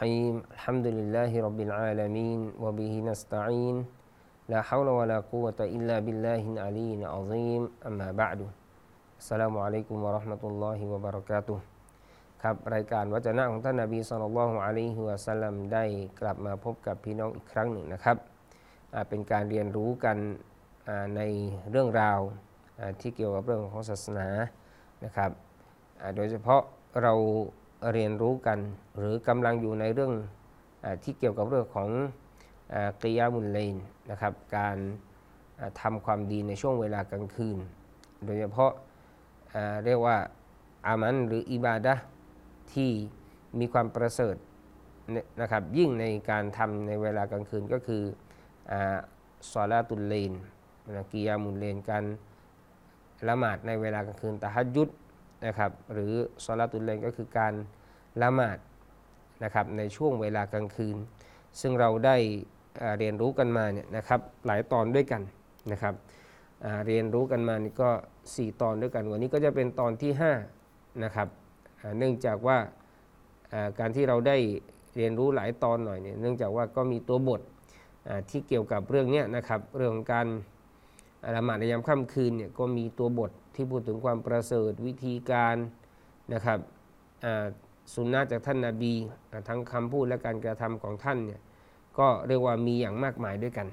الرحيم الحمد لله رب العالمين وبه نستعين لا حول ولا قوة إلا بالله العلي العظيم أما بعد السلام عليكم ورحمة الله وبركاته ครับรายการวัจนะของท่านนบีสุลต่านอะลัยฮิวสลัมได้กลับมาพบกับพี่น้องอีกครั้งหนึ่งนะครับเป็นการเรียนรู้กันในเรื่องราวที่เกี่ยวกับเรื่องของศาสนานะครับโดยเฉพาะเรา เรียนรู้กัน หรือกำลังอยู่ในเรื่องอที่เกี่ยวกับเรื่องของกิยามุลเลนนะครับ การอ่าทำความดีในช่วงเวลากลางคืน โดยเฉพาะเรียกว่าอามันหรืออิบาดะที่มีความประเสริฐนะครับยิ่งในการทำในเวลากลางคืนก็คืออาซอลาตุลเลนกิยามุลเลนการละหมาดในเวลากลางคืนตะฮัดยุดนะครับหรือซอลาตุลเลนก็คือการ ละหมาดนะครับในช่วงเวลากลางคืน ซึ่งเราได้เรียนรู้กันมาเนี่ยนะครับหลายตอนด้วยกันนะครับเรียนรู้กันมานี่ก็ 4 ตอนด้วยกัน วันนี้ก็จะเป็นตอนที่5นะครับเนื่องจากว่าการที่เราได้เรียนรู้หลายตอนหน่อยเนี่ยเนื่องจากว่าก็มีตัวบทที่เกี่ยวกับเรื่องนี้นะครับเรื่องของการละหมาดในยามค่ำคืนเนี่ยก็มีตัวบทที่พูดถึงความประเสริฐวิธีการนะครับ สุนนะจากท่านนาบีทั้งคำพูดและการกระทำของท่านเนี่ยก็เรียกว่ามีอย่างมากมายด้วยกัน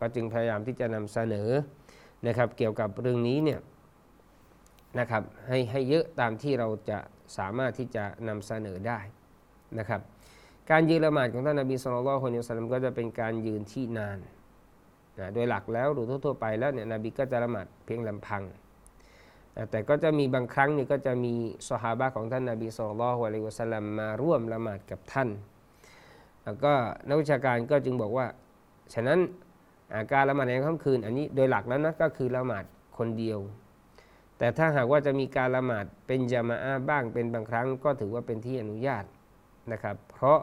ก็จึงพยายามที่จะนำเสนอนะครับเกี่ยวกับเรื่องนี้เนี่ยนะครับให้ให้เยอะตามที่เราจะสามารถที่จะนำเสนอได้นะครับ การยืนละหมาดของท่านนาบีสุลต่านละฮ์คนยุสลัมก็จะเป็นการยืนที่นานนะโดยหลักแล้วหรือทั่วๆไปแล้วเนี่ยนบีก็จะละหมาดเพียงลำพัง แต่ก็จะมีบางครั้งนี่ก็จะมีสหาบะของท่านนาบีสุลต่านละฮ์อะลัยฮิวะสัลลัมมาร่วมละหมาดกับท่าน แล้วก็นักวิชาการก็จึงบอกว่า ฉะนั้นอาการละหมาดในค่ำคืน อันนี้โดยหลักแล้วนะก็คือละหมาดคนเดียว แต่ถ้าหากว่าจะมีการละหมาดเป็นจามาอะห์บ้างเป็นบางครั้งก็ถือว่าเป็นที่อนุญาตนะครับ เพราะ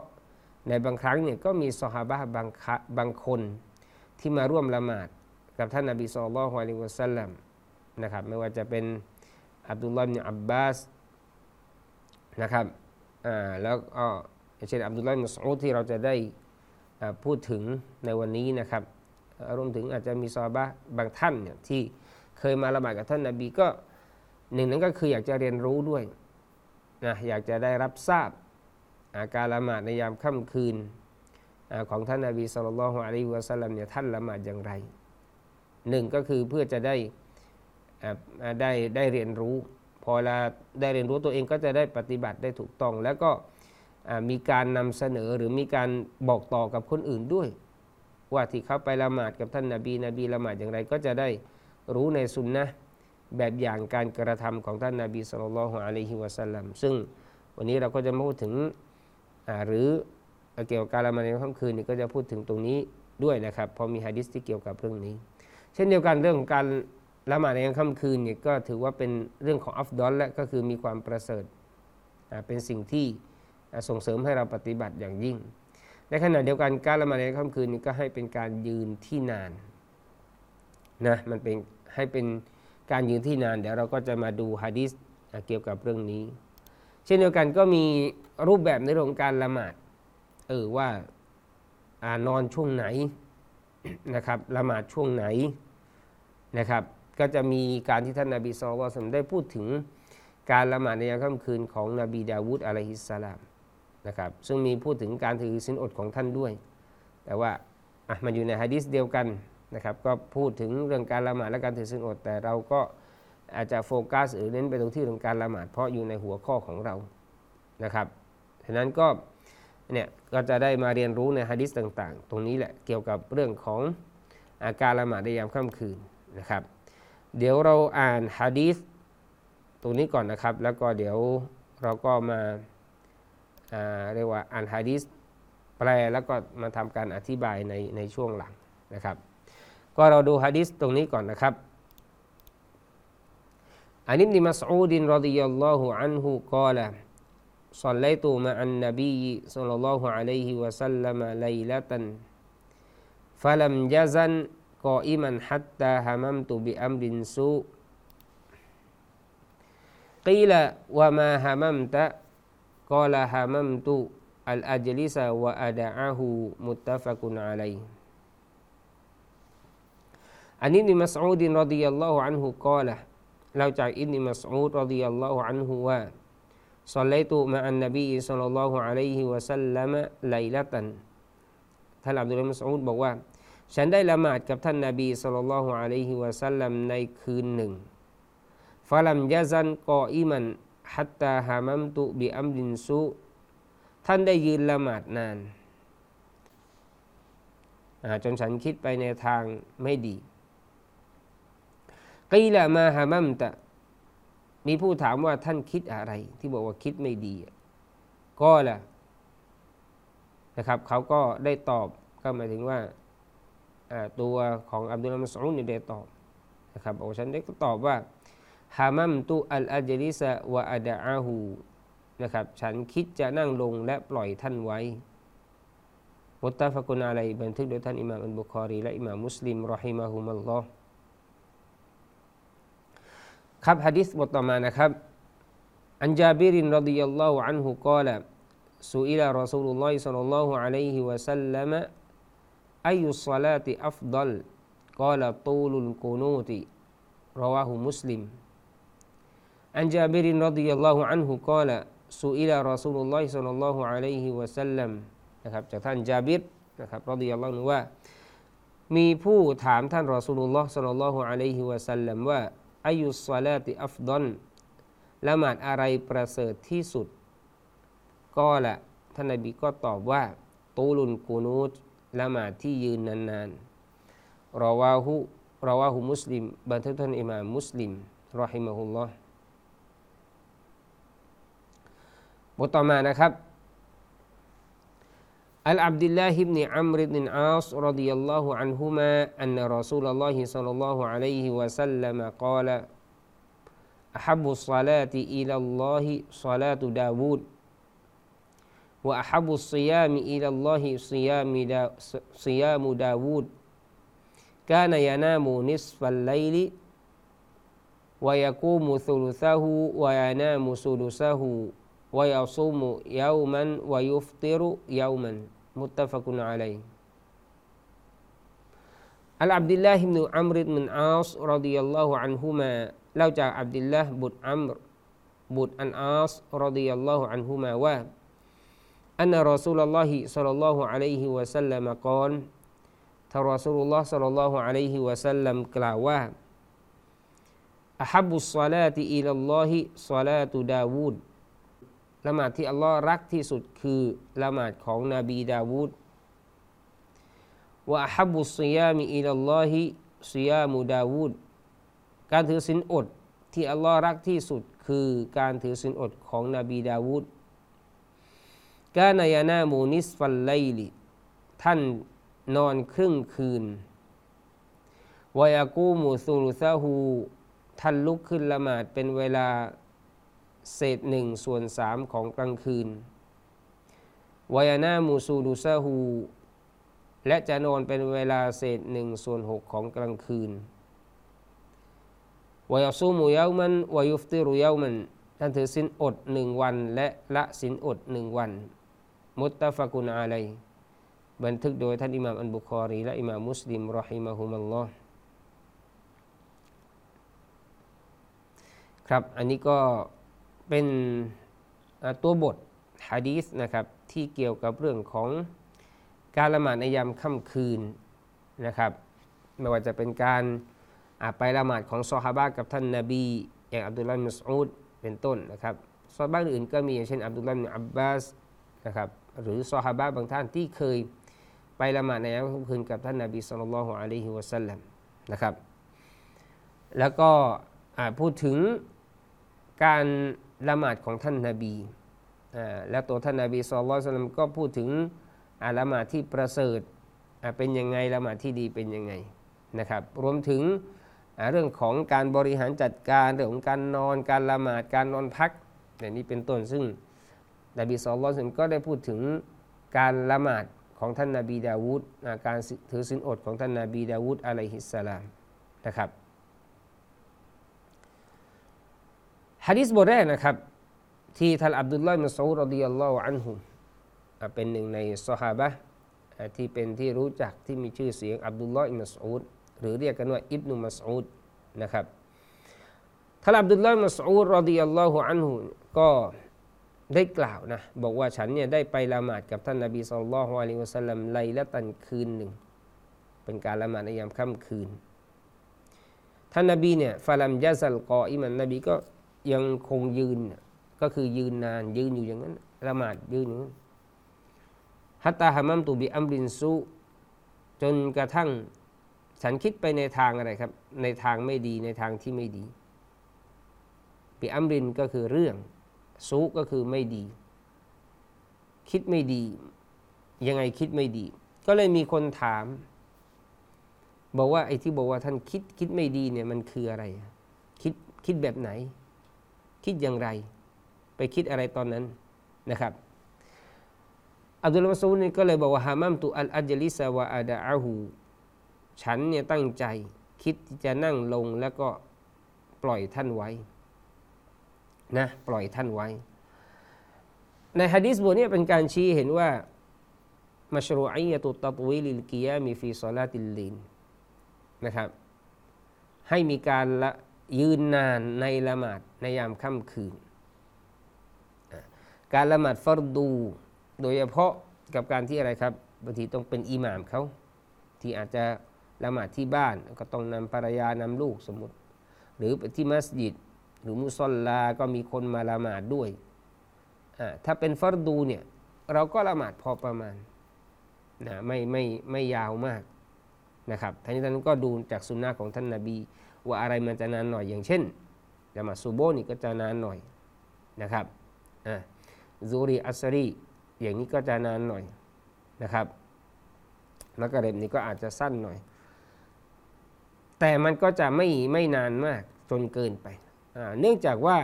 ในบางครั้งเนี่ยก็มีสหาบะบางคบางคนที่มาร่วมละหมาดกับท่านนาบีสุลต่านละฮ์อะลัยฮิวะสัลลัม นะครับไม่ว่าจะเป็นอับดุลลาห์บินอับบาสนะครับแล้วก็เช่นอับดุลลาห์บินมัสอูดที่เราจะได้พูดถึงในวันนี้นะครับรวมถึงอาจจะมีซอฮาบะบางท่านเนี่ยที่เคยมาละหมาดกับท่านนาบีก็หนึ่งนั้นก็คืออยากจะเรียนรู้ด้วยนะอยากจะได้รับทราบอาการละหมาดในยามค่ำคืนอของท่านนาบีสุลต่านละฮ์อะลัยฮิวะสัลลัมเนี่ยท่านละหมาดอย่างไรหนึ่งก็คือเพื่อจะได้ ได้ได้เรียนรู้ พอเราได้เรียนรู้ตัวเองก็จะได้ปฏิบัติได้ถูกต้อง แล้วก็มีการนำเสนอหรือมีการบอกต่อกับคนอื่นด้วย ว่าที่เขาไปละหมาดกับท่านนาบีนบีละหมาดอย่างไรก็จะได้รู้ในสุนนะแบบอย่างการกระทำของท่านนาบีสุลต่านละฮ์อะลัยฮิวะสัลลัมซึ่งวันนี้เราก็จะมาพูดถึงหรือเกี่ยวกับการละหมาดในค่ำคืนนี่ก็จะพูดถึงตรงนี้ด้วยนะครับพอมีฮะดิษที่เกี่ยวกับเรื่องนี้ เช่นเดียวกันเรื่องของการ ละหมาดในกลางค่ำคืนเนี่ยก็ถือว่าเป็นเรื่องของอัฟดอลและก็คือมีความประเสริฐเป็นสิ่งที่ส่งเสริมให้เราปฏิบัติอย่างยิ่ง ในขณะเดียวกันการละหมาดในกลางค่ำคืนนี้ก็ให้เป็นการยืนที่นานนะมันเป็นให้เป็นการยืนที่นาน เดี๋ยวเราก็จะมาดูฮะดิษเกี่ยวกับเรื่องนี้ เช่นเดียวกันก็มีรูปแบบในเรื่องการละหมาดเออว่าอานอนช่วงไหนนะครับละหมาดช่วงไหนนะครับ ก็จะมีการที่ท่านนาบีสุลต่านได้พูดถึงการละหมาดในยามค่ำคืนของนบีดาวูดอะลัยฮิสสลามนะครับซึ่งมีพูดถึงการถือสินอดของท่านด้วย แต่ว่าอะมันอยู่ในฮะดิษเดียวกันนะครับก็พูดถึงเรื่องการละหมาดและการถือสินอด แต่เราก็อาจจะโฟกัสหรือเน้นไปตรงที่เรื่องการละหมาดเพราะอยู่ในหัวข้อของเรานะครับฉะนั้นก็เนี่ยก็จะได้มาเรียนรู้ในฮะดิษต่าง ๆ ตรงนี้แหละเกี่ยวกับเรื่องของอาการละหมาดในยามค่ำคืนนะครับ เดี๋ยวเราอ่านฮะดีษตรงนี้ก่อนนะครับ แล้วก็เดี๋ยวเราก็มาอ่าเรียกว่าอ่านฮะดีษแปลแล้วก็มาทำการอธิบายในในช่วงหลังนะครับ ก็เราดูฮะดีษตรงนี้ก่อนนะครับอันนี้นิมัสอูดินรดิยัลลอฮุอันฮุกล่าว صليت مع النبي صلى الله عليه وسلم ليلة فلم يزن قائما حتى هممت بأمر سوء قيل وما هممت قال هممت อัลอาจลิซาวะอาดะอาหูมุตตะฟะกุนอะลัยอันนี้นิมัสอูดินรดิยัลลอฮุอันฮุกอละเราจากอิบนิมัสอูดรดิยัลลอฮุอันฮุว่า صليت مع النبي صلى الله عليه وسلم ليلة ท่านอับดุลมัสอูดบอกว่า ฉันได้ละหมาดกับท่านนาบีสุลต่านละฮ์อะลัยฮิวะสัลลัมในคืนหนึ่งฟาลัมยาซันกออิมันฮัตตาฮามัมตุบิอัมดินซุท่านได้ยืนละหมาดนานจนฉันคิดไปในทางไม่ดีกีละมาฮามัมตะ มีผู้ถามว่าท่านคิดอะไร ที่บอกว่าคิดไม่ดีก็ละนะครับ เขาก็ได้ตอบก็หมายถึงว่า ตัวของอับดุลมัสอุนนี่ได้ตอบนะครับบอกฉันได้ก็ตอบว่าฮามัมตุอัลอาจลิสะวะอาดะอาหูนะครับฉันคิดจะนั่งลงและปล่อยท่านไว้มุตตะฟะกุนอะไรบันทึกโดยท่านอิหม่ามอัลบุคอรีและอิหม่ามมุสลิมรอฮิมะฮุมัลลอฮ์ครับฮะดิษบทต่อมานะครับอันจาบิรินรดิยัลลอฮุอันฮุกล่าวسئل رسول الله صلى الله عليه وسلم أي الصلاة أفضل قال طول القنوت رواه مسلم عن جابر رضي الله عنه قال سئل رسول الله صلى الله عليه وسلم นะครับจากท่านจาบิรนะครับرضي الله ว่า มีผู้ถามท่านรอซูลุลลอฮ์صلى الله عليه وسلم ว่า أي الصلاة أفضلละหมาดอะไรประเสริฐที่สุด ก็ละท่านนบีก็ตอบว่า طول القنوت ละหมาดที่ยืนนานๆรอวาหุรอวาหุมุสลิมบันทึกท่านอิมามมุสลิมรอฮิมะฮุลลอฮ์บทต่อมานะครับ عن عبد الله بن عمرو بن العاص رضي الله عنهما أن رسول الله صلى الله عليه وسلم قال أحب الصلاة إلى الله صلاة داود وأحب الصيام إلى الله صيام, دا صيام داود. كان ينام نصف الليل ويقوم ثلثه وينام سدسه ويصوم يوما ويفطر يوما. متفق عليه. عن عبد الله بن عمرو بن عاص رضي الله عنهما لو جاء عبد الله بن عمرو بن عاص رضي الله عنهما و أن رسول الله صلى الله عليه وسلم قال ท่านรอสูลุลลอฮ์ صلى الله عليه وسلم กล่าวว่า أحب الصلاة إلى الله صلاة داود ละหมาดที่อัลลอฮ์รักที่สุดคือละหมาดของนบีดาวูดว่าฮับุสยามีอิลลอฮิสยามูดาวูดการถือศีลอดที่อัลลอฮ์รักที่สุดคือการถือศีลอดของนบีดาวูด กานายานามูนิสฟัลไลลิท่านนอนครึ่งคืนวายากูมูซูลุซาฮูท่านลุกขึ้นละหมาดเป็นเวลาเศษหนึ่งส่วนสามของกลางคืนวายานามูซูดูซาฮูและจะนอนเป็นเวลาเศษหนึ่งส่วนหกของกลางคืนวายซูมูยามันวายุฟติรุยามันท่านถือสินอดหนึ่งวันและละสินอดหนึ่งวัน มุตตะฟะกุนอาลัยบันทึกโดยท่านอิหม่ามอันบุคอรีและอิหม่ามมุสลิมรอฮิมะฮุมัลลอฮ์ครับอันนี้ก็เป็นตัวบทฮะดีสนะครับที่เกี่ยวกับเรื่องของการละหมาดในยามค่ำคืนนะครับไม่ว่าจะเป็นการไปละหมาดของซอฮาบะกับท่านนาบีอย่างอับดุลลาห์มุสอูดเป็นต้นนะครับซอฮาบะอื่นก็มีอย่างเช่นอับดุลลาห์อับบาสนะครับ หรือซอฮาบะบางท่านที่เคยไปละหมาดในยามค่ำคืนกับท่านนาบีสุลต่านละฮ์อะลัยฮิวะสัลลัมนะครับ แล้วก็พูดถึงการละหมาดของท่านนาบีแล้วตัวท่านนาบีสุลต่านก็พูดถึงละหมาดที่ประเสริฐเป็นยังไงละหมาดที่ดีเป็นยังไงนะครับรวมถึงเรื่องของการบริหารจัดการเรื่องของการนอนการละหมาดการนอนพักอย่างนี้เป็นต้นซึ่ง นบีสุลต่านก็ได้พูดถึงการละหมาดของท่านนาบีดาวูดการถือศีลอดของท่านนาบีดาวูดอะลัยฮิสสลามนะครับฮะดิษบทแรกนะครับ ที่ท่านอับดุลลอฮ์มุสอูรดิยัลลอฮุอันฮุเป็นหนึ่งในซอฮาบะที่เป็นที่รู้จักที่มีชื่อเสียงอับดุลลอฮ์อิมัสอูดหรือเรียกกันว่าอิบนุมัสอูดนะครับท่านอับดุลลอฮ์อิบนุมัสอูดรอดิยัลลอฮุอันฮุก็ ได้กล่าวนะบอกว่าฉันเนี่ยได้ไปละหมาดกับท่านนบีสุลต่านละฮ์อะลัยฮิวะสัลลัมไลละตันคืนหนึ่ง เป็นการละหมาดในยามค่ำคืน ท่านนบีเนี่ยฟาลัมยะซัลกออิมันนบีก็ยังคงยืน ก็คือยืนนานยืนอยู่อย่างนั้นละหมาดยืนอย่างนั้นฮัตตาฮามัมตุบิอัมรินซุจนกระทั่งฉันคิดไปในทางอะไรครับ ในทางไม่ดีในทางที่ไม่ดีบิอัมรินก็คือเรื่อง ซุก็คือไม่ดี คิดไม่ดี ยังไงคิดไม่ดี ก็เลยมีคนถาม บอกว่าไอ้ที่บอกว่าท่านคิดคิดไม่ดีเนี่ยมันคืออะไร คิดคิดแบบไหน คิดอย่างไร ไปคิดอะไรตอนนั้นนะครับอับดุลมาซูดนี่ก็เลยบอกว่าฮามัมตุอัลอัจลิสวะอาดะอาหูฉันเนี่ยตั้งใจคิดจะนั่งลงแล้วก็ปล่อยท่านไว้ นะปล่อยท่านไว้ ในฮะดีษบทนี้เป็นการชี้เห็นว่ามัชรูอียตุตตวีลิลกิยามีฟีซอลาติลลินนะครับ ให้มีการละยืนนานในละหมาดในยามค่ำคืน การละหมาดฟัรดู โดยเฉพาะกับการที่อะไรครับบางทีต้องเป็นอิหม่ามเขา ที่อาจจะละหมาดที่บ้านก็ต้องนำภรรยานำลูกสมมติ หรือไปที่มัสยิด หรือมุสลลาก็มีคนมาละหมาดด้วย ถ้าเป็นฟัรดูเนี่ยเราก็ละหมาดพอประมาณนะไม่ไม่ไม่ยาวมากนะครับท่านนี้ท่านก็ดูจากสุนนะของท่านนาบี ว่าอะไรมันจะนานหน่อยอย่างเช่นละหมาดซูโบนี่ก็จะนานหน่อยนะครับอ่าซูรีอัสรีอย่างนี้ก็จะนานหน่อยนะครับแล้วก็เร็บนี้ก็อาจจะสั้นหน่อย แต่มันก็จะไม่ไม่นานมากจนเกินไป เนื่องจากว่า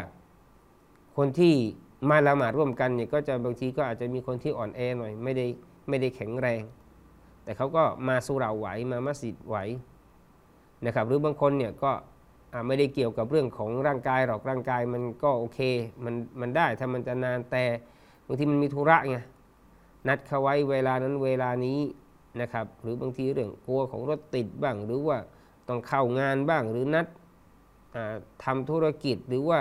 คนที่มาละหมาดร่วมกันเนี่ยก็จะบางทีก็อาจจะมีคนที่อ่อนแอหน่อยไม่ได้ไม่ได้แข็งแรง แต่เขาก็มาสุราไหวมามัสยิดไหวนะครับหรือบางคนเนี่ยก็ไม่ได้เกี่ยวกับเรื่องของร่างกายหรอกร่างกายมันก็โอเคมันมันได้ถ้ามันจะนานแต่บางทีมันมีธุระไงนัดเขาไว้เวลานั้นเวลานี้นะครับหรือบางทีเรื่องกลัวของรถติดบ้าง หรือว่าต้องเข้างานบ้างหรือนัด ทำธุรกิจหรือว่า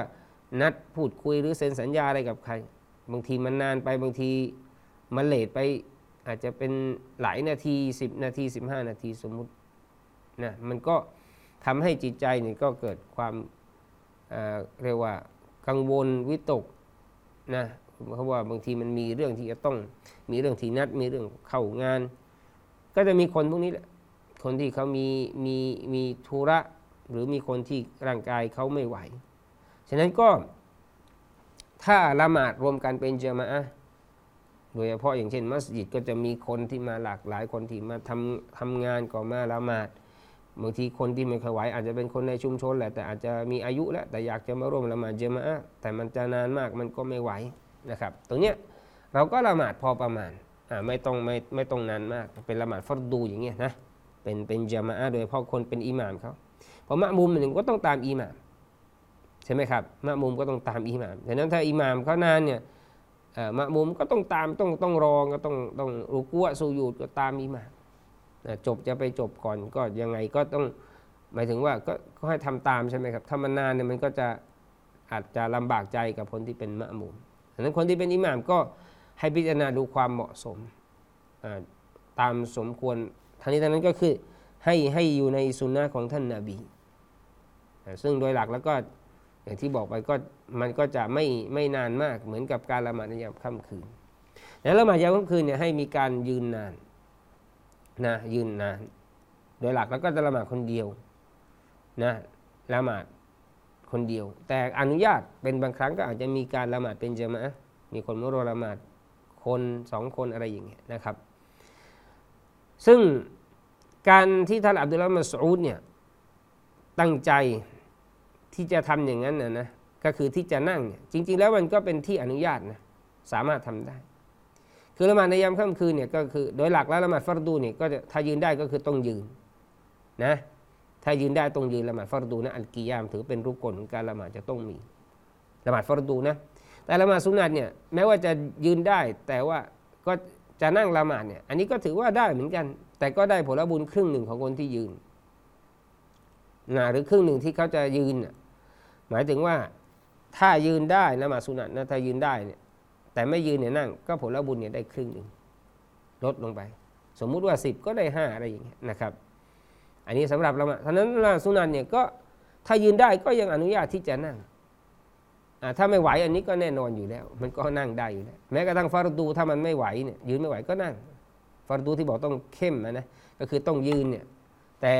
นัดพูดคุยหรือเซ็นสัญญาอะไรกับใคร บางทีมันนานไปบางทีมันเลทไปอาจจะเป็นหลายนาที 10 นาที 15 นาทีสมมุตินะมันก็ทำให้จิตใจนี่ก็เกิดความเเรียกว่ากังวลวิตกนะเพราะว่าบางทีมันมีเรื่องที่จะต้องมีเรื่องที่นัดมีเรื่องเข้างาน ก็จะมีคนพวกนี้แหละคนที่เขามีมีมีธุระ หรือมีคนที่ร่างกายเขาไม่ไหว ฉะนั้นก็ถ้าละหมาดรวมกันเป็นเจมาอะโดยเฉพาะอย่างเช่น มัสยิดก็จะมีคนที่มาหลากหลายคนที่มาทำทำงานก่อมาละหมาดบางทีคนที่ไม่เคยไหวอาจจะเป็นคนในชุมชนแหละแต่อาจจะมีอายุแล้วแต่อยากจะมาร่วมละหมาดเจมาอะแต่มันจะนานมากมันก็ไม่ไหวนะครับ ตรงเนี้ยเราก็ละหมาดพอประมาณอ่าไม่ต้องไม่ไม่ต้องนานมาก เป็นละหมาดฟัรดูอย่างเงี้ยนะเป็นเป็นเจมาอะโดยเฉพาะคนเป็นอิหม่ามเขา พอมะมุมหนึ่งก็ต้องตามอิหม่ามใช่ไหมครับมะมุมก็ต้องตามอิหม่ามดังนั้นถ้าอิหม่ามเขานานเนี่ยมะมุมก็ต้องตามต้องต้องรองก็ต้องต้องรุกัวสูยูดก็ตามอิหม่ามจบจะไปจบก่อนก็ยังไงก็ต้องหมายถึงว่าก็ให้ทำตามใช่ไหมครับถ้ามันนานเนี่ยมันก็จะอาจจะลำบากใจกับคนที่เป็นมะมุมดังนั้นคนที่เป็นอิหม่ามก็ให้พิจารณาดูความเหมาะสมตามสมควรทั้งนี้ทั้งนั้นก็คือให้ให้อยู่ในสุนนะของท่านนาบี ซึ่งโดยหลักแล้วก็อย่างที่บอกไปก็มันก็จะไม่ไม่นานมากเหมือนกับการละหมาดในยามค่ำคืนแล้วละหมาดยามค่ำคืนเนี่ยให้มีการยืนนานนะยืนนาน โดยหลักแล้วก็จะละหมาดคนเดียวนะละหมาดคนเดียว แต่อนุญาตเป็นบางครั้งก็อาจจะมีการละหมาดเป็นเจมะมีคนมุรละหมาดคนสองคนอะไรอย่างเงี้ยนะครับ ซึ่งการที่ท่านอับดุลลาห์มัสอูดเนี่ยตั้งใจ ที่จะทำอย่างนั้นนะนะก็คือที่จะนั่งเนี่ยจริง ๆ แล้วมันก็เป็นที่อนุญาตนะสามารถทำได้ คือละหมาดในยามค่ำคืนเนี่ยก็คือโดยหลักแล้วละหมาดฟัรดูเนี่ยก็จะถ้ายืนได้ก็คือต้องยืนนะถ้ายืนได้ต้องยืนละหมาดฟัรดูนะอัลกิยามถือเป็นรูปกลของการละหมาดจะต้องมีละหมาดฟัรดูนะแต่ละหมาดสุนัตเนี่ยแม้ว่าจะยืนได้แต่ว่าก็จะนั่งละหมาดเนี่ยอันนี้ก็ถือว่าได้เหมือนกัน แต่ก็ได้ผลบุญครึ่งหนึ่งของคนที่ยืนนะหรือครึ่งหนึ่งที่เขาจะยืน หมายถึงว่าถ้ายืนได้นะมาสุนัตนะถ้ายืนได้เนี่ยแต่ไม่ยืนเนี่ยนั่ง ก็ผลบุญเนี่ยได้ครึ่งหนึ่งลดลงไป สมมุติว่าสิบก็ได้ห้าอะไรอย่างเงี้ยนะครับ อันนี้สำหรับละมาดท่านั้นละสุนัตเนี่ยก็ถ้ายืนได้ก็ยังอนุญาตที่จะนั่งถ้าไม่ไหวอันนี้ก็แน่นอนอยู่แล้ว มันก็นั่งได้อยู่แล้วแม้กระทั่งฟารดูถ้ามันไม่ไหวเนี่ยยืนไม่ไหวก็นั่งฟารดูที่บอกต้องเข้มนะนะก็คือต้องยืนเนี่ยแต่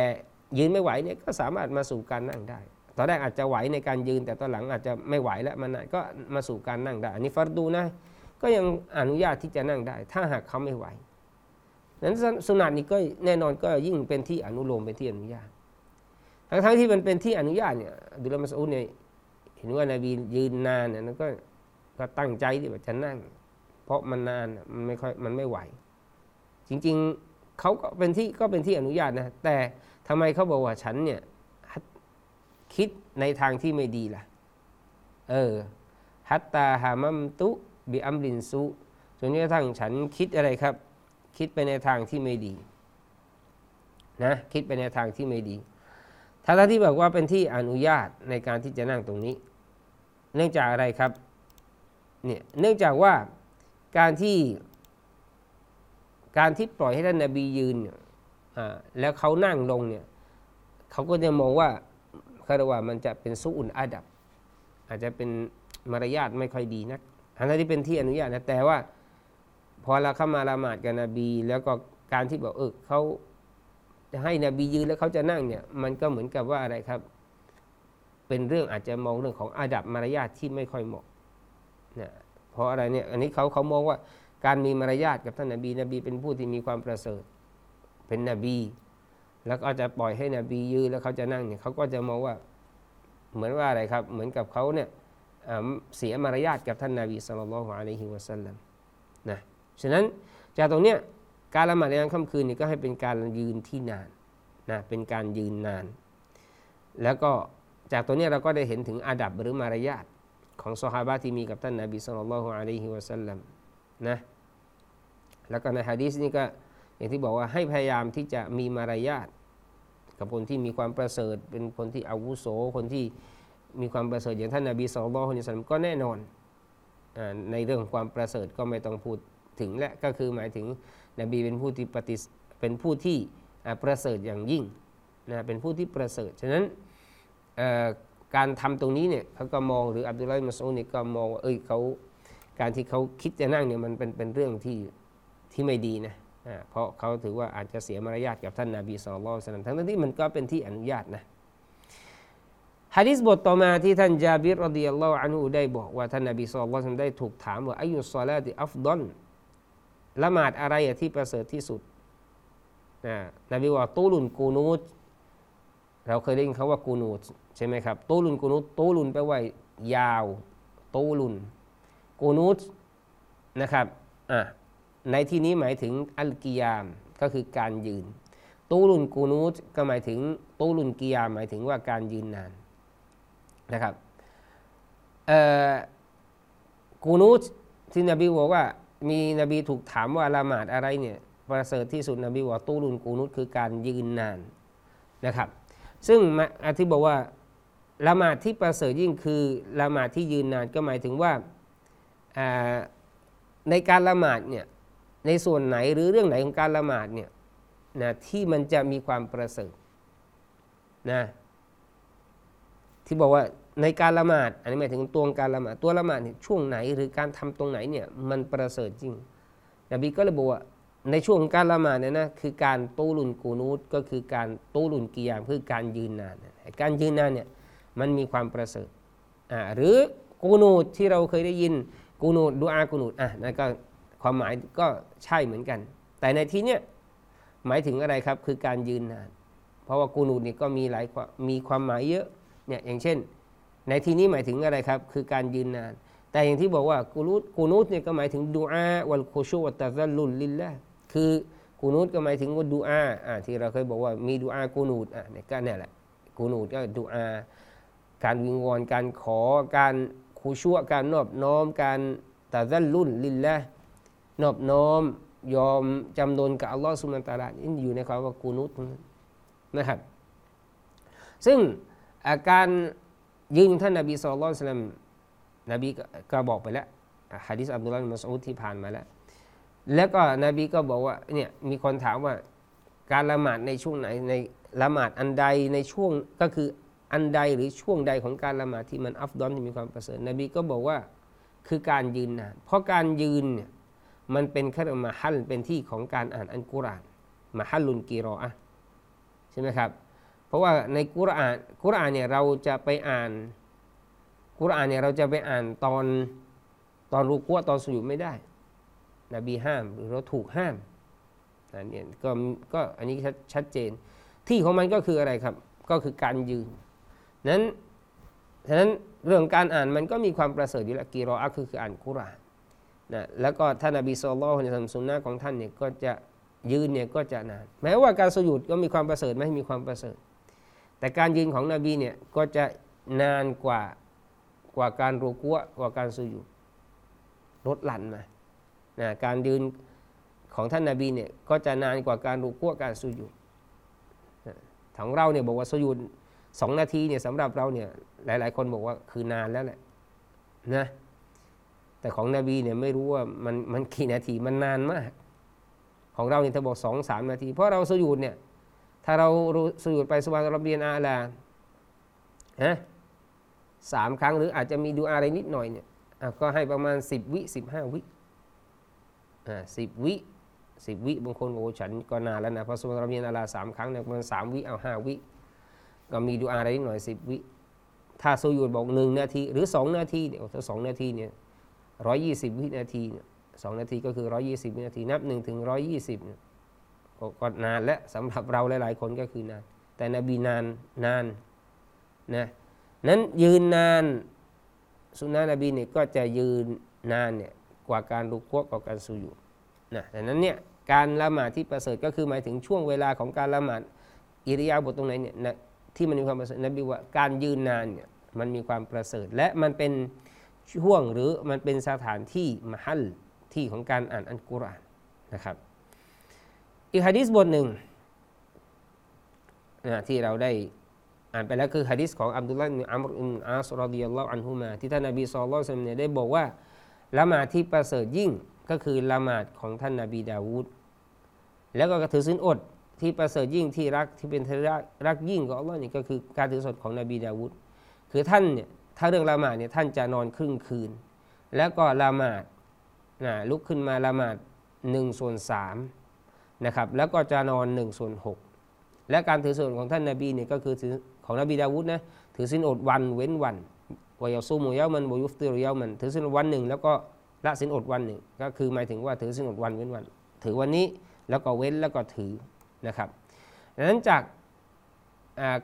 ยืนไม่ไหวเนี่ยก็สามารถมาสู่การนั่งได้ ตอนแรกอาจจะไหวในการยืน แต่ตอนหลังอาจจะไม่ไหวแล้วมันก็มาสู่การนั่งได้อันนี้ฟารดูนะก็ยังอนุญาตที่จะนั่งได้ ถ้าหากเขาไม่ไหวนั้นสุนัตนี้ก็แน่นอนก็ยิ่งเป็นที่อนุโลมเป็นที่อนุญาตทั้งๆที่มันเป็นที่อนุญาตเนี่ยดุลมัสอุดเนี่ยเห็นว่านาบียืนนานเนี่ยนั่นก็ก็ตั้งใจที่ว่าจะนั่ง เพราะมันนานมันไม่ค่อยมันไม่ไหว จริง ๆเขาก็เป็นที่ก็เป็นที่อนุญาตนะแต่ทำไมเขาบอกว่าฉันเนี่ย คิดในทางที่ไม่ดีล่ะ เออ ฮัตตาฮามัมตุบิอัมรินซุจนกระทั่งฉันคิดอะไรครับ คิดไปในทางที่ไม่ดี นะ คิดไปในทางที่ไม่ดีถ้าที่บอกว่าเป็นที่อนุญาตในการที่จะนั่งตรงนี้ เนื่องจากอะไรครับ เนี่ย เนื่องจากว่าการที่การที่ปล่อยให้ท่านนาบียืนแล้วเขานั่งลงเนี่ย เขาก็จะมองว่า คารว่ามันจะเป็นสุอุนอาดับ อาจจะเป็นมารยาทไม่ค่อยดีนักอันนั้นที่เป็นที่อนุญาตนะแต่ว่า พอเราเข้ามาละหมาดกับนบี แล้วก็การที่บอกเออเขาจะให้นบียืนแล้วเขาจะนั่งเนี่ย มันก็เหมือนกับว่าอะไรครับ เป็นเรื่องอาจจะมองเรื่องของอาดับมารยาทที่ไม่ค่อยเหมาะนะเพราะอะไรเนี่ยอันนี้เขาเขามองว่าการมีมารยาทกับท่านนบีนบีเป็นผู้ที่มีความประเสริฐ เป็นนบี แล้วก็จะปล่อยให้นบียืนแล้วเขาจะนั่งเนี่ยเขาก็จะมองว่าเหมือนว่าอะไรครับ เหมือนกับเขาเนี่ยเสียมารยาทกับท่านนาบีสุลต่านละฮ์อะลัยฮิวะสัลลัมนะฉะนั้นจากตรงเนี้ยการละหมาดในกลางค่ำคืนนี่ก็ให้เป็นการยืนที่นานนะเป็นการยืนนาน แล้วก็จากตัวนี้เราก็ได้เห็นถึงอาดับหรือมารยาทของสฮาบะที่มีกับท่านนาบีสุลต่านละฮ์อะลัยฮิวะสัลลัมนะแล้วก็ในฮะดีษนี้ก็ อย่างที่บอกว่าให้พยายามที่จะมีมารยาทกับคนที่มีความประเสริฐ เป็นคนที่อาวุโส คนที่มีความประเสริฐอย่างท่านนาบีสุลต่านละฮ์อะลัยฮิวะสัลลัมก็แน่นอนในเรื่องของความประเสริฐก็ไม่ต้องพูดถึงและก็คือหมายถึงนบีเป็นผู้ที่ปฏิเป็นผู้ที่ประเสริฐอย่างยิ่งนะเป็นผู้ที่ประเสริฐฉะนั้นการทำตรงนี้เนี่ยเขาก็มองหรืออับดุลไลมัสอูนี่ก็มองว่าเอ้ยเขาการที่เขาคิดจะนั่งเนี่ยมันเป็นเป็นเรื่องที่ที่ไม่ดีนะ เพราะเขาถือว่าอาจจะเสียมารยาทกับท่านนาบีสุลต่านทั้งที่มันก็เป็นที่อนุญาตนะฮะดิษบทต่อมาที่ท่านจาบิรรดิยัลลอฮุอันฮูได้บอกว่าท่านนาบีสุลต่านได้ถูกถามว่าอายุซอลาติอัฟดอนละหมาดอะไรที่ประเสริฐที่สุดนะนบีว่าตูลุนกูนูตเราเคยได้ยินคาว่ากูนูตใช่ไหมครับตูลุนกูนูตตูลุนแปลว่ายาวตูลุนกูนูตนะครับอะ ในที่นี้หมายถึงอัลกิยามก็คือการยืน ตูลุนกูนูตก็หมายถึงตูลุนกิยามหมายถึงว่าการยืนนานนะครับกูนูตที่นบีบอกว่ามีนบีถูกถามว่าละหมาดอะไรเนี่ยประเสริฐที่สุดนบีว่าตูรุนกูนุตคือการยืนนานนะครับ ซึ่งอธิบอกว่าละหมาดที่ประเสริฐยิ่งคือละหมาดที่ยืนนานก็หมายถึงว่าในการละหมาดเนี่ย ในส่วนไหนหรือเรื่องไหนของการละหมาดเนี่ยนะที่มันจะมีความประเสริฐนะที่บอกว่าในการละหมาด อันนี้หมายถึงตัวการละหมาดตัวละหมาดเนี่ยช่วงไหนหรือการทำตรงไหนเนี่ยมันประเสริฐจริงนบีก็เลยบอกว่าในช่วงการละหมาดเนี่ยนะคือการตูลุนกูนูตก็คือการตูลุนกิยามคือการยืนนาน การยืนนานเนี่ยมันมีความประเสริฐอ่าหรือกูนูตที่เราเคยได้ยินกูนูตดูอากูนูตอะนั่นก็ ความหมายก็ใช่เหมือนกัน แต่ในที่เนี้ยหมายถึงอะไรครับคือการยืนนาน เพราะว่ากูนูตนี่ก็มีหลายมีความหมายเยอะเนี่ยอย่างเช่น ในที่นี้หมายถึงอะไรครับ คือการยืนนาน แต่อย่างที่บอกว่ากูนูตกูนูตเนี่ยก็หมายถึงดูอาวัลโคชูวัตตะซัลลุลลิลละคือกูนูตก็หมายถึงว่าดูอาอ่าที่เราเคยบอกว่ามีดูอากูนูตอะเนี่ยก็เนี่ยแหละกูนูตก็ดูอาการวิงวอนการขอการคูชั่วการนอบน้อมการตะซัลลุลลิลละ นอบน้อมยอมจำนนกับอัลลอฮ์สุลตารานี่อยู่ในคำว่ากูนุตนะครับ ซึ่งอาการยืนท่านนบีสุลต่านนบีก็บอกไปแล้วฮะดิษอับดุลลาห์มัสอุดที่ผ่านมาแล้ว แล้วก็นบีก็บอกว่าเนี่ยมีคนถามว่าการละหมาดในช่วงไหนในละหมาดอันใดในช่วงก็คืออันใดหรือช่วงใดของการละหมาดที่มันอัฟดอนที่มีความประเสริฐนบีก็บอกว่าคือการยืนนานเพราะการยืนเนี่ย มันเป็นค่มาฮัลเป็นที่ของการอ่านอันกุรานมาฮัลลุนกีรออะใช่ไหมครับ เพราะว่าในกุรอานกุรอานเนี่ยเราจะไปอ่านกุรอานเนี่ยเราจะไปอ่านตอนตอนรูกัวตอนสุญไม่ได้ นบีห้ามหรือเราถูกห้ามอันนี้ก็ก็อันนี้ชัดเจน ที่ของมันก็คืออะไรครับ ก็คือการยืนนั้นฉะนั้นเรื่องการอ่านมันก็มีความประเสริฐอยู่แล้วกีรออะคือคืออ่านกุราน นะแล้วก็ท่านอบีสุลต่านในสุนนะของท่านเนี่ยก็จะยืนเนี่ยก็จะนาน แม้ว่าการสยุดก็มีความประเสริฐไม่มีความประเสริฐ แต่การยืนของนบีเนี่ยก็จะนานกว่ากว่าการรูกัวกว่าการสยุดลดหลั่นมานะการยืนของท่านนาบีเนี่ยก็จะนานกว่าการรูกัวการสุยุดของเราเนี่ยบอกว่าสุยุดสองนาทีเนี่ยสำหรับเราเนี่ยหลาย ๆ คนบอกว่าคือนานแล้วแหละนะ แต่ของนบีเนี่ยไม่รู้ว่ามันมันกี่นาทีมันนานมาก ของเราเนี่ยถ้าบอกสองสามนาที เพราะเราสยุดเนี่ยถ้าเราสยุดไปสุบานรบเบียนอาลาฮะสามครั้งหรืออาจจะมีดูอะไรนิดหน่อยเนี่ยก็ให้ประมาณสิบวิสิบห้าวิอ่าสิบวิสิบวิบางคนโอ้ฉันก็นานแล้วนะเพราะสุบานรบเบียนอาลาสามครั้งเนี่ยประมาณสามวิเอาห้าวิ ก็มีดูอะไรนิดหน่อยสิบวิ ถ้าสุยุดบอกหนึ่งนาที หรือสองนาทีเนี่ยถ้าสองนาทีเนี่ย ร้อยยี่สิบวินาทีสองนาทีก็คือร้อยี่สิบวินาที นับหนึ่งถึงร้อยี่สิบก็นานและสำหรับเราหลาย ๆ คนก็คือนาน แต่นบีนานนานนะนั้นยืนนานสุนนะนบีเนี่ยก็จะยืนนานเนี่ยกว่าการรุกวกว่าการสุยุนะดังนั้นเนี่ยการละหมาดที่ประเสริฐก็คือหมายถึงช่วงเวลาของการละหมาดอิริยาบถตรงไหนเนี่ยนะที่มันมีความประเสริฐนบีว่าการยืนนานเนี่ยมันมีความประเสริฐและมันเป็น ช่วงหรือมันเป็นสถานที่มหัลที่ของการอ่านอัลกุรอานนะครับ อีกฮะดิษบทหนึ่งนะที่เราได้อ่านไปแล้วคือฮะดิษของอับดุลลาห์อิอัมรุอินอาสรดิยัลลอฮุอันฮุมาที่ท่านนบีสุลต่านเนี่ยได้บอกว่าละหมาดที่ประเสริฐยิ่งก็คือละหมาดของท่านนบีดาวูดแล้วก็ถือศีลอดที่ประเสริฐยิ่งที่รักที่เป็นที่รักยิ่งของอัลลอฮ์นี่ก็คือการถือสดของนบีดาวูดคือท่านเนี่ย ถ้าเรื่องละหมาดเนี่ยท่านจะนอนครึ่งคืน แล้วก็ละหมาดนะลุกขึ้นมาละหมาดหนึ่งส่วนสามนะครับแล้วก็จะนอนหนึ่งส่วนหกและการถือส่วนของท่านนาบีเนี่ยก็คือถือของนบีดาวุฒนะถือสินอดวันเว้นวันวายาซูมุยามันบยุฟติรยามัน ถือสินอดวันหนึ่งแล้วก็ละสินอดวันหนึ่งก็คือหมายถึงว่าถือสินอดวันเว้นวัน ถือวันนี้แล้วก็เว้นแล้วก็ถือนะครับดังนั้นจาก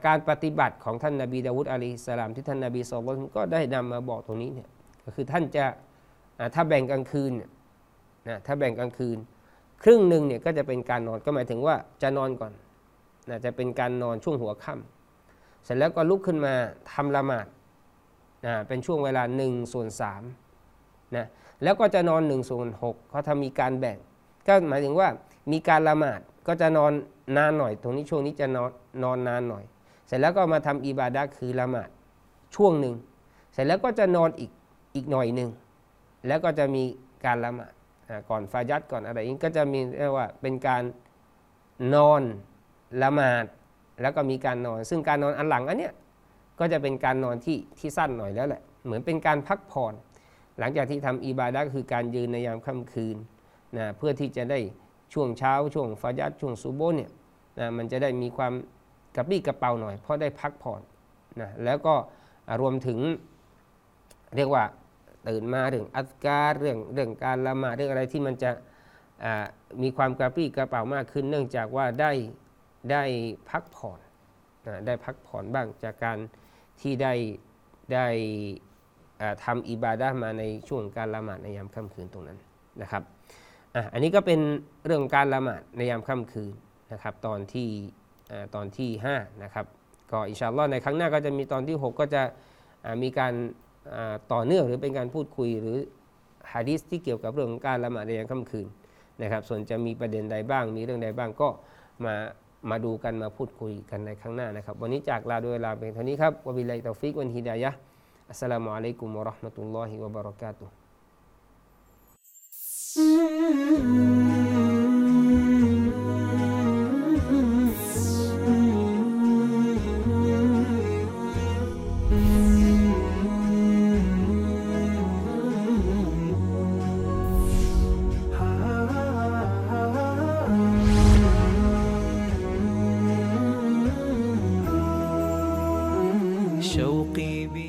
การปฏิบัติของท่านนาบีดาวุฒอะลัยสลามที่ท่านนาบีสุลต่านก็ได้นำมาบอกตรงนี้เนี่ยก็คือท่านจะถ้าแบ่งกลางคืนนะถ้าแบ่งกลางคืน ครึ่งหนึ่งเนี่ยก็จะเป็นการนอนก็หมายถึงว่าจะนอนก่อนนะจะเป็นการนอนช่วงหัวค่ำเสร็จแล้วก็ลุกขึ้นมาทำละหมาดนะเป็นช่วงเวลา1ส่วน3นะแล้วก็จะนอน1ส่วน6เขาทำมีการแบ่ง ก็หมายถึงว่ามีการละหมาด ก็จะนอนนานหน่อย ตรงนี้ช่วงนี้จะนอนนอนนานหน่อย เสร็จแล้วก็มาทำอิบาดะคือละหมาดช่วงหนึ่ง เสร็จแล้วก็จะนอนอีกอีกหน่อยหนึ่ง แล้วก็จะมีการละหมาดก่อนฟายัดก่อนอะไรอีกก็จะมีเรียกว่าเป็นการนอนละหมาดแล้วก็มีการนอน ซึ่งการนอนอันหลังอันเนี้ยก็จะเป็นการนอนที่ที่สั้นหน่อยแล้วแหละ เหมือนเป็นการพักผ่อน หลังจากที่ทำอิบาดะคือการยืนในยามค่ำคืนนะเพื่อที่จะได้ ช่วงเช้าช่วงฟายัดช่วงซูโบเนี่ยนะมันจะได้มีความกระปี้กระเป๋าหน่อย เพราะได้พักผ่อนนะแล้วก็รวมถึงเรียกว่าตื่นมาเรื่องอัตการเรื่องเรื่องการละหมาดเรื่องอะไรที่มันจะมีความกระปี้กระเป๋ามากขึ้น เนื่องจากว่าได้ได้พักผ่อนนะได้พักผ่อนบ้างจากการที่ได้ได้ทำอิบาดะมาในช่วงการละหมาดในยามค่ำคืนตรงนั้นนะครับ อันนี้ก็เป็นเรื่องการละหมาดในยามค่ำคืนนะครับตอนที่ตอนที่5นะครับก็อินชาอัลลอฮ์ในครั้งหน้าก็จะมีตอนที่ 6 ก็จะมีการต่อเนื่องหรือเป็นการพูดคุยหรือฮะดีษที่เกี่ยวกับเรื่องการละหมาดในยามค่ำคืนนะครับส่วนจะมีประเด็นใดบ้าง มีเรื่องใดบ้างก็มามาดูกันมาพูดคุยกันในครั้งหน้านะครับ วันนี้จากลาโดยลาเพียงเท่านี้ครับوبالله التوفيق والهداية السلام عليكم ورحمة الله وبركاته Mm-hmm.